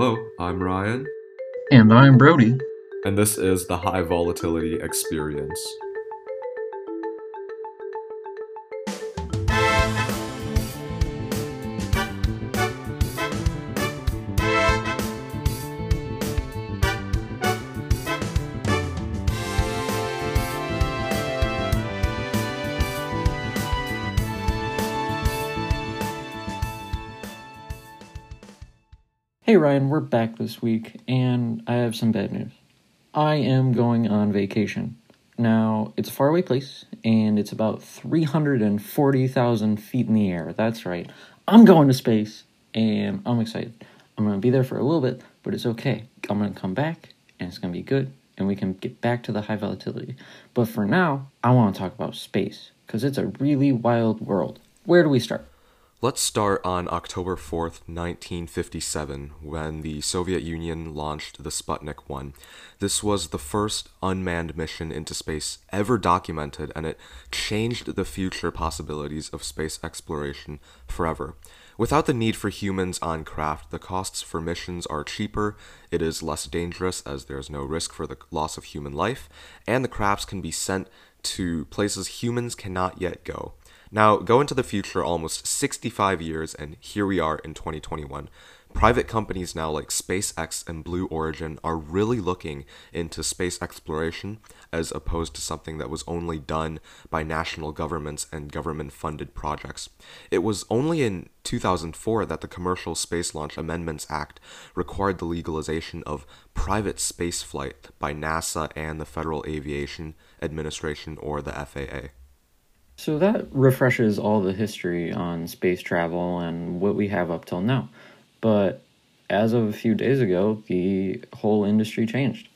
Hello, I'm Ryan, And I'm Brody. and this is the High Volatility Experience. Hey Ryan, we're back this week, and I have some bad news. I am going on vacation. Now, it's a faraway place, and it's about 340,000 feet in the air. That's right. I'm going to space, and I'm excited. I'm going to be there for a little bit, but it's okay. I'm going to come back, and it's going to be good, and we can get back to the high volatility. But for now, I want to talk about space, because it's a really wild world. Where do we start? Let's start on October 4th, 1957, when the Soviet Union launched the Sputnik 1. This was the first unmanned mission into space ever documented, and it changed the future possibilities of space exploration forever. Without the need for humans on craft, the costs for missions are cheaper, it is less dangerous as there is no risk for the loss of human life, and the crafts can be sent to places humans cannot yet go. Now, go into the future almost 65 years, and here we are in 2021. Private companies now like SpaceX and Blue Origin are really looking into space exploration as opposed to something that was only done by national governments and government funded projects. It was only in 2004 that the Commercial Space Launch Amendments Act required the legalization of private spaceflight by NASA and the Federal Aviation Administration or the FAA. So that refreshes all the history on space travel and what we have up till now. But as of a few days ago, the whole industry changed.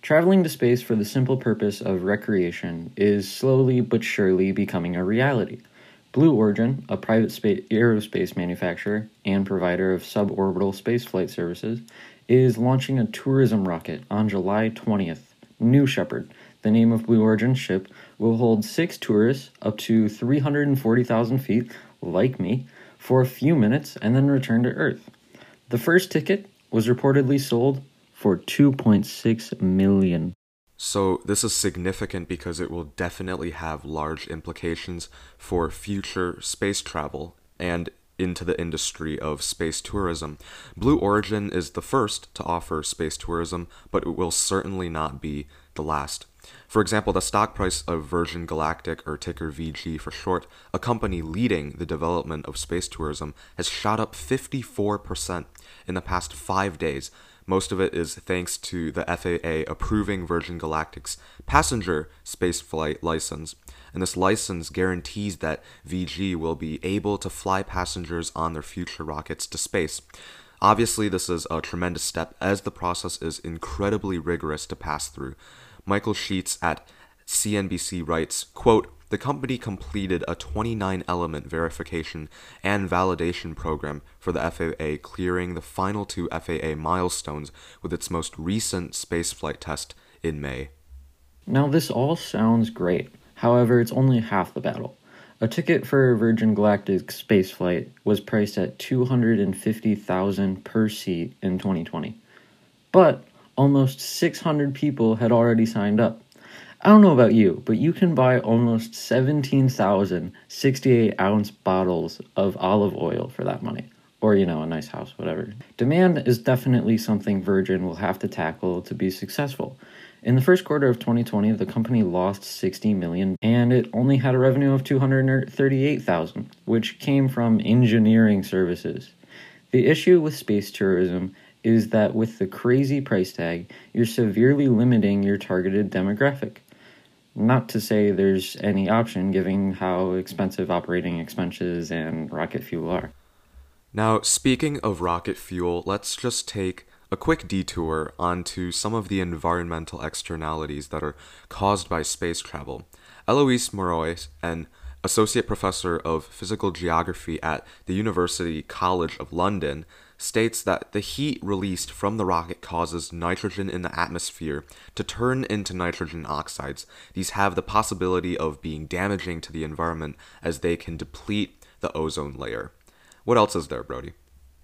Traveling to space for the simple purpose of recreation is slowly but surely becoming a reality. Blue Origin, a private space, aerospace manufacturer and provider of suborbital spaceflight services, is launching a tourism rocket on July 20th. New Shepard, the name of Blue Origin's ship, will hold six tourists up to 340,000 feet, like me, for a few minutes and then return to Earth. The first ticket was reportedly sold for 2.6 million. So, this is significant because it will definitely have large implications for future space travel and into the industry of space tourism. Blue Origin is the first to offer space tourism, but it will certainly not be the last. For example, the stock price of Virgin Galactic, or ticker VG for short, a company leading the development of space tourism, has shot up 54% in the past five days. Most of it is thanks to the FAA approving Virgin Galactic's passenger spaceflight license. And this license guarantees that VG will be able to fly passengers on their future rockets to space. Obviously, this is a tremendous step as the process is incredibly rigorous to pass through. Michael Sheetz at CNBC writes, quote, the company completed a 29 element verification and validation program for the FAA, clearing the final two FAA milestones with its most recent spaceflight test in May. Now, this all sounds great. However, it's only half the battle. A ticket for Virgin Galactic spaceflight was priced at 250,000 per seat in 2020. But almost 600 people had already signed up. I don't know about you, but you can buy almost 17,000 68 ounce bottles of olive oil for that money. Or, you know, a nice house, whatever. Demand is definitely something Virgin will have to tackle to be successful. In the first quarter of 2020, the company lost 60 million and it only had a revenue of 238,000, which came from engineering services. The issue with space tourism is that with the crazy price tag, you're severely limiting your targeted demographic. Not to say there's any option given how expensive operating expenses and rocket fuel are. Now, speaking of rocket fuel, let's just take a quick detour onto some of the environmental externalities that are caused by space travel. Eloise Marais, an associate professor of physical geography at the University College of London, states that the heat released from the rocket causes nitrogen in the atmosphere to turn into nitrogen oxides. These have the possibility of being damaging to the environment as they can deplete the ozone layer. What else is there, Brody?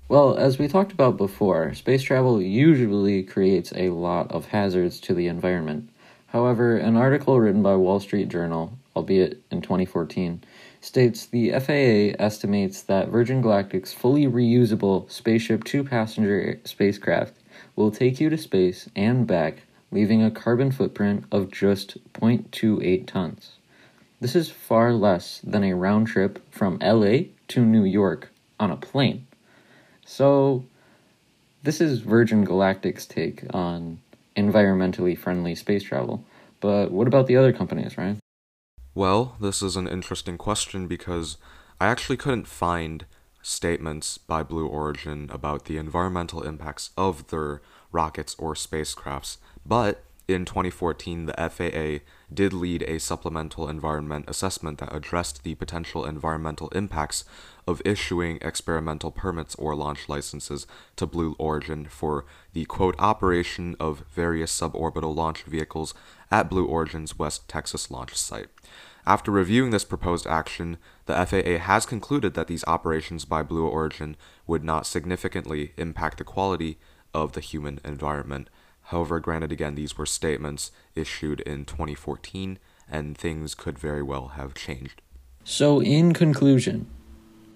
Well, as we talked about before, space travel usually creates a lot of hazards to the environment. However, an article written by Wall Street Journal, albeit in 2014, states the FAA estimates that Virgin Galactic's fully reusable Spaceship Two passenger spacecraft will take you to space and back, leaving a carbon footprint of just 0.28 tons. This is far less than a round trip from LA to New York on a plane. So, this is Virgin Galactic's take on environmentally friendly space travel. But what about the other companies, Ryan? Well, this is an interesting question because I actually couldn't find statements by Blue Origin about the environmental impacts of their rockets or spacecrafts, but in 2014, the FAA did lead a supplemental environment assessment that addressed the potential environmental impacts of issuing experimental permits or launch licenses to Blue Origin for the quote operation of various suborbital launch vehicles at Blue Origin's West Texas launch site. After reviewing this proposed action, the FAA has concluded that these operations by Blue Origin would not significantly impact the quality of the human environment. However, granted, again, these were statements issued in 2014, and things could very well have changed. So, in conclusion,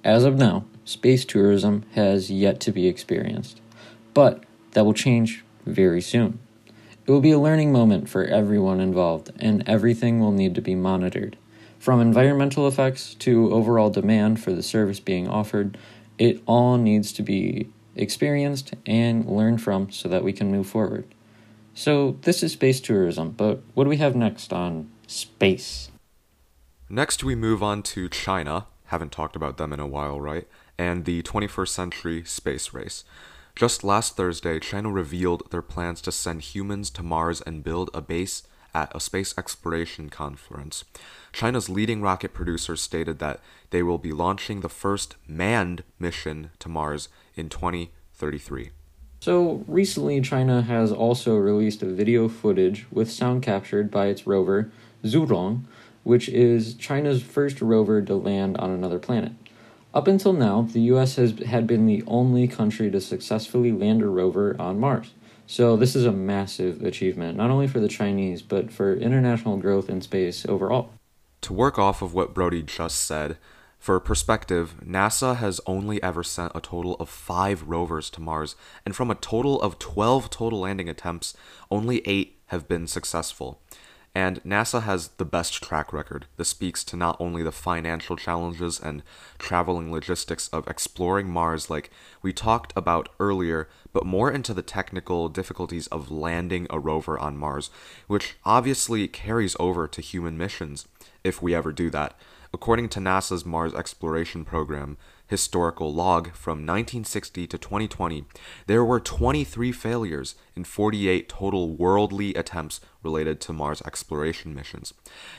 as of now, space tourism has yet to be experienced, but that will change very soon. It will be a learning moment for everyone involved, and everything will need to be monitored. From environmental effects to overall demand for the service being offered, it all needs to be experienced and learned from so that we can move forward. So, this is space tourism, but what do we have next on space? Next, we move on to China. Haven't talked about them in a while, right? And the 21st century space race. Just last Thursday, China revealed their plans to send humans to Mars and build a base at a space exploration conference. China's leading rocket producer stated that they will be launching the first manned mission to Mars in 2033. So, recently, China has also released video footage with sound captured by its rover, Zhurong, which is China's first rover to land on another planet. Up until now, the US has had been the only country to successfully land a rover on Mars. So, this is a massive achievement, not only for the Chinese, but for international growth in space overall. To work off of what Brody just said, for perspective, NASA has only ever sent a total of five rovers to Mars, and from a total of 12 total landing attempts, only eight have been successful. And NASA has the best track record. This speaks to not only the financial challenges and traveling logistics of exploring Mars, like we talked about earlier, but more into the technical difficulties of landing a rover on Mars, which obviously carries over to human missions, if we ever do that. According to NASA's Mars Exploration Program historical log from 1960 to 2020, there were 23 failures in 48 total worldly attempts related to Mars exploration missions.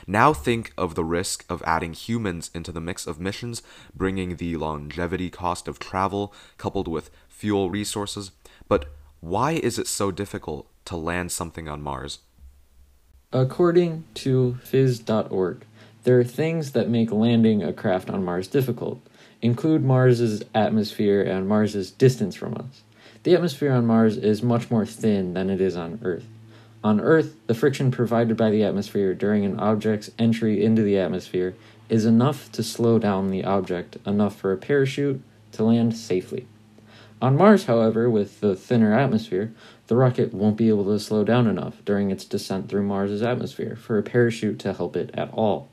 Now think of the risk of adding humans into the mix of missions, bringing the longevity cost of travel coupled with fuel resources. But why is it so difficult to land something on Mars? According to phys.org, there are things that make landing a craft on Mars difficult, include Mars's atmosphere and Mars's distance from us. The atmosphere on Mars is much more thin than it is on Earth. On Earth, the friction provided by the atmosphere during an object's entry into the atmosphere is enough to slow down the object enough for a parachute to land safely. On Mars, however, with the thinner atmosphere, the rocket won't be able to slow down enough during its descent through Mars's atmosphere for a parachute to help it at all.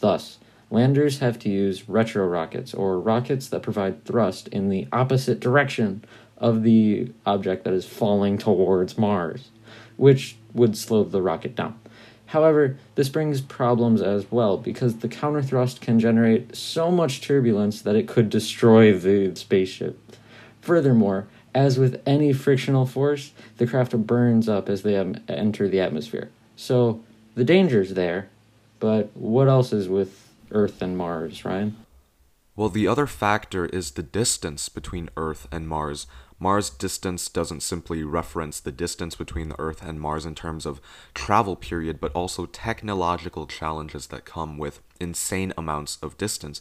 Thus, landers have to use retro rockets, or rockets that provide thrust in the opposite direction of the object that is falling towards Mars, which would slow the rocket down. However, this brings problems as well because the counter thrust can generate so much turbulence that it could destroy the spaceship. Furthermore, as with any frictional force, the craft burns up as they enter the atmosphere. So the danger's there, but what else is with Earth and Mars, Ryan? Well, the other factor is the distance between Earth and Mars. Mars distance doesn't simply reference the distance between the Earth and Mars in terms of travel period, but also technological challenges that come with insane amounts of distance.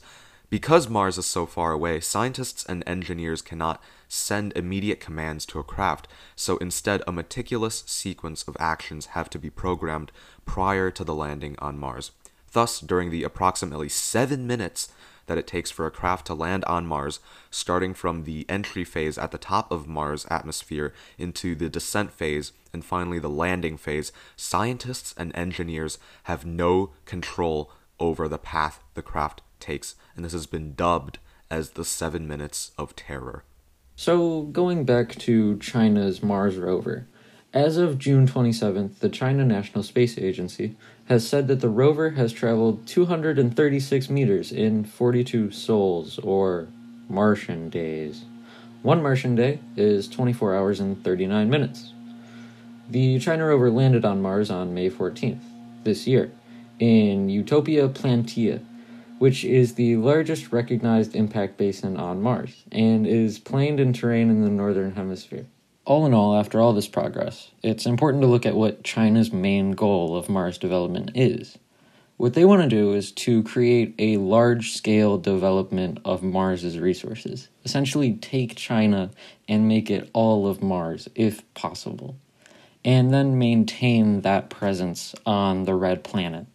Because Mars is so far away, scientists and engineers cannot send immediate commands to a craft, so instead, a meticulous sequence of actions have to be programmed prior to the landing on Mars. Thus, during the approximately seven minutes that it takes for a craft to land on Mars, starting from the entry phase at the top of Mars' atmosphere into the descent phase and finally the landing phase, scientists and engineers have no control over the path the craft takes, and this has been dubbed as the seven minutes of terror. So, going back to China's Mars rover, as of June 27th, the China National Space Agency has said that the rover has traveled 236 meters in 42 sols, or Martian days. One Martian day is 24 hours and 39 minutes. The China rover landed on Mars on May 14th this year in Utopia Planitia, which is the largest recognized impact basin on Mars and is planed in terrain in the northern hemisphere. All in all, after all this progress, it's important to look at what China's main goal of Mars development is. What they want to do is to create a large scale development of Mars's resources. Essentially, take China and make it all of Mars, if possible, and then maintain that presence on the red planet.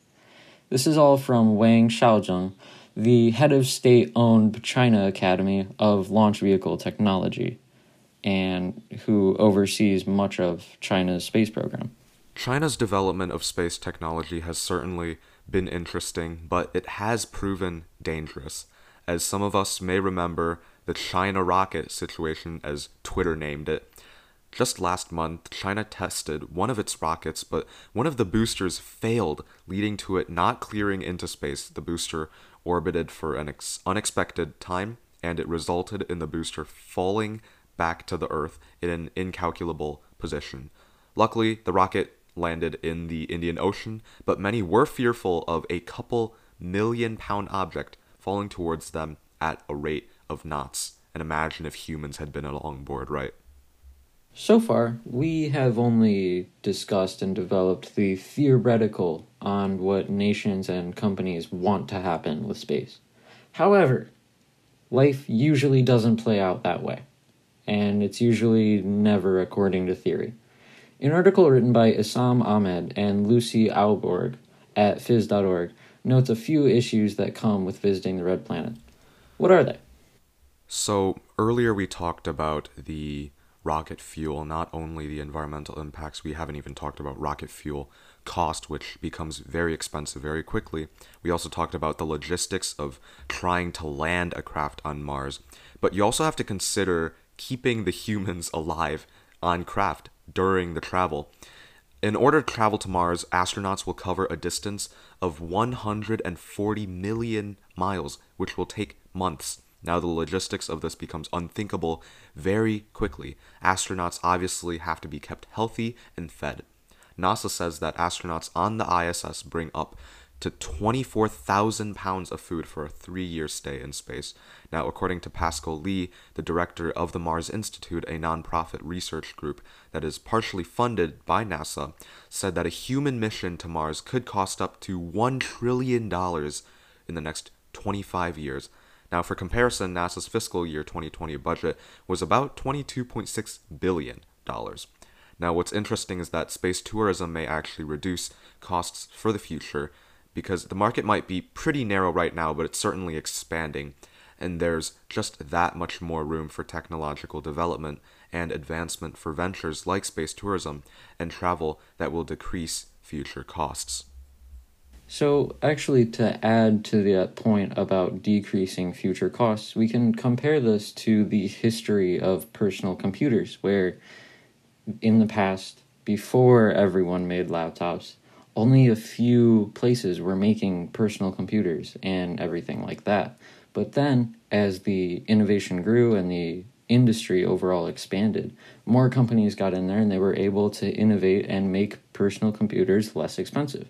This is all from Wang Xiaojun, the head of state owned China Academy of Launch Vehicle Technology and who oversees much of China's space program. China's development of space technology has certainly been interesting, but it has proven dangerous. As some of us may remember, the China rocket situation, as Twitter named it. Just last month, China tested one of its rockets, but one of the boosters failed, leading to it not clearing into space. The booster orbited for an ex- unexpected time, and it resulted in the booster falling back to the Earth in an incalculable position. Luckily, the rocket landed in the Indian Ocean, but many were fearful of a couple million pound object falling towards them at a rate of knots. And imagine if humans had been along board, right? So far, we have only discussed and developed the theoretical on what nations and companies want to happen with space. However, life usually doesn't play out that way and it's usually never according to theory. An article written by Issam Ahmed and Lucy Aubourg at phys.org notes a few issues that come with visiting the red planet. What are they? So, earlier we talked about the rocket fuel, not only the environmental impacts, we haven't even talked about rocket fuel cost, which becomes very expensive very quickly. We also talked about the logistics of trying to land a craft on Mars. But you also have to consider keeping the humans alive on craft during the travel. In order to travel to Mars, astronauts will cover a distance of 140 million miles, which will take months. Now, the logistics of this becomes unthinkable very quickly. Astronauts obviously have to be kept healthy and fed. NASA says that astronauts on the ISS bring up to 24,000 pounds of food for a three year stay in space. Now, according to Pascal Lee, the director of the Mars Institute, a nonprofit research group that is partially funded by NASA, said that a human mission to Mars could cost up to $1 trillion in the next 25 years. Now, for comparison, NASA's fiscal year 2020 budget was about $22.6 billion. Now, what's interesting is that space tourism may actually reduce costs for the future because the market might be pretty narrow right now, but it's certainly expanding, and there's just that much more room for technological development and advancement for ventures like space tourism and travel that will decrease future costs. So, actually, to add to that point about decreasing future costs, we can compare this to the history of personal computers, where in the past, before everyone made laptops, only a few places were making personal computers and everything like that. But then, as the innovation grew and the industry overall expanded, more companies got in there and they were able to innovate and make personal computers less expensive.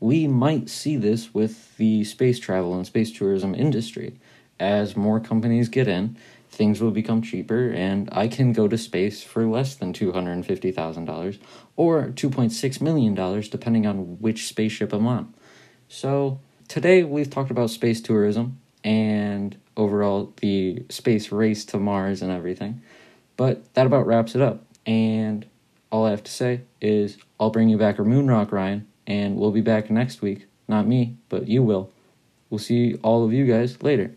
We might see this with the space travel and space tourism industry. As more companies get in, things will become cheaper and I can go to space for less than $250,000 or $2.6 million, depending on which spaceship I'm on. So, today we've talked about space tourism and overall the space race to Mars and everything. But that about wraps it up. And all I have to say is I'll bring you back a moon rock, Ryan, and we'll be back next week. Not me, but you will. We'll see all of you guys later.